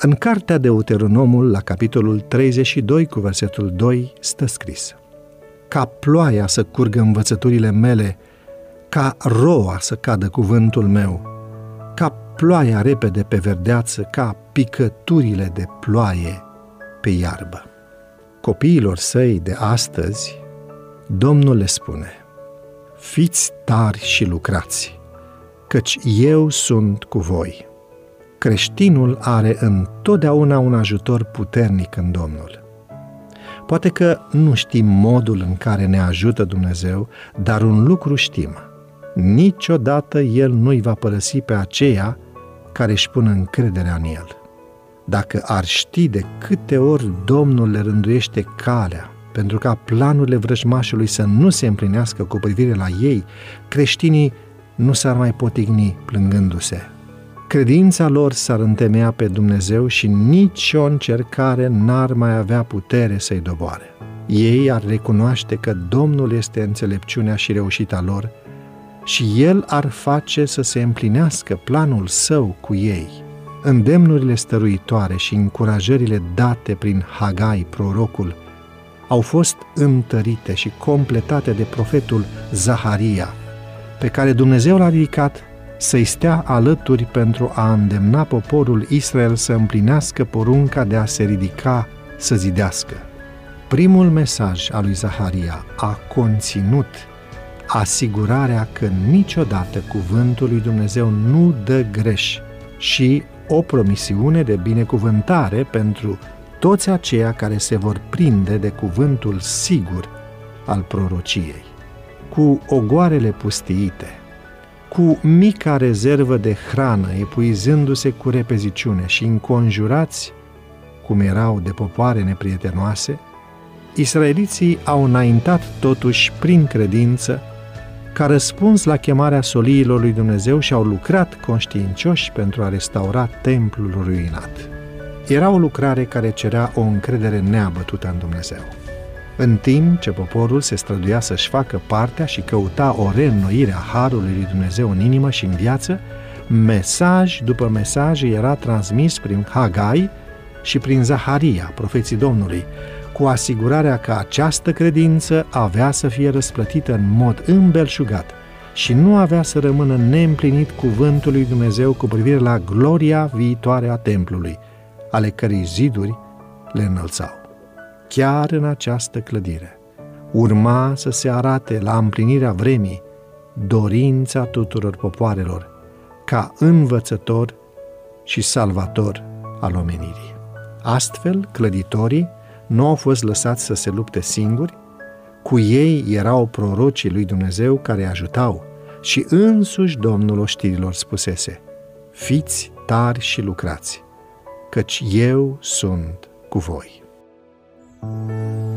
În cartea Deuteronomul, la capitolul 32, cu versetul 2, stă scris Ca ploaia să curgă învățăturile mele, ca roa să cadă cuvântul meu, ca ploaia repede pe verdeață, ca picăturile de ploaie pe iarbă. Copiilor săi de astăzi, Domnul le spune, fiți tari și lucrați, căci eu sunt cu voi. Creștinul are întotdeauna un ajutor puternic în Domnul. Poate că nu știm modul în care ne ajută Dumnezeu, dar un lucru știm. Niciodată El nu-i va părăsi pe aceea care își pun încrederea în El. Dacă ar ști de câte ori Domnul le rânduiește calea pentru ca planurile vrăjmașului să nu se împlinească cu privire la ei, creștinii nu s-ar mai potigni plângându-se. Credința lor s-ar întemeia pe Dumnezeu și nicio încercare n-ar mai avea putere să-i doboare. Ei ar recunoaște că Domnul este înțelepciunea și reușita lor și El ar face să se împlinească planul său cu ei. Îndemnurile stăruitoare și încurajările date prin Hagai, prorocul, au fost întărite și completate de profetul Zaharia, pe care Dumnezeu l-a ridicat să-i stea alături pentru a îndemna poporul Israel să împlinească porunca de a se ridica să zidească. Primul mesaj al lui Zaharia a conținut asigurarea că niciodată cuvântul lui Dumnezeu nu dă greș și o promisiune de binecuvântare pentru toți aceia care se vor prinde de cuvântul sigur al prorociei. Cu ogoarele pustiite, cu mica rezervă de hrană, epuizându-se cu repeziciune și înconjurați, cum erau de popoare neprietenoase, israeliții au înaintat totuși prin credință ca răspuns la chemarea soliilor lui Dumnezeu și au lucrat conștiincioși pentru a restaura templul ruinat. Era o lucrare care cerea o încredere neabătută în Dumnezeu. În timp ce poporul se străduia să-și facă partea și căuta o reînnoire a Harului lui Dumnezeu în inimă și în viață, mesaj după mesaj era transmis prin Hagai și prin Zaharia, profeții Domnului, cu asigurarea că această credință avea să fie răsplătită în mod îmbelșugat și nu avea să rămână neîmplinit cuvântul lui Dumnezeu cu privire la gloria viitoare a templului, ale cărei ziduri le înălțau. Chiar în această clădire urma să se arate la împlinirea vremii dorința tuturor popoarelor ca învățător și salvator al omenirii. Astfel, clăditorii nu au fost lăsați să se lupte singuri, cu ei erau prorocii lui Dumnezeu care ajutau și însuși Domnul oștirilor spusese, fiți tari și lucrați, căci eu sunt cu voi. Thank you.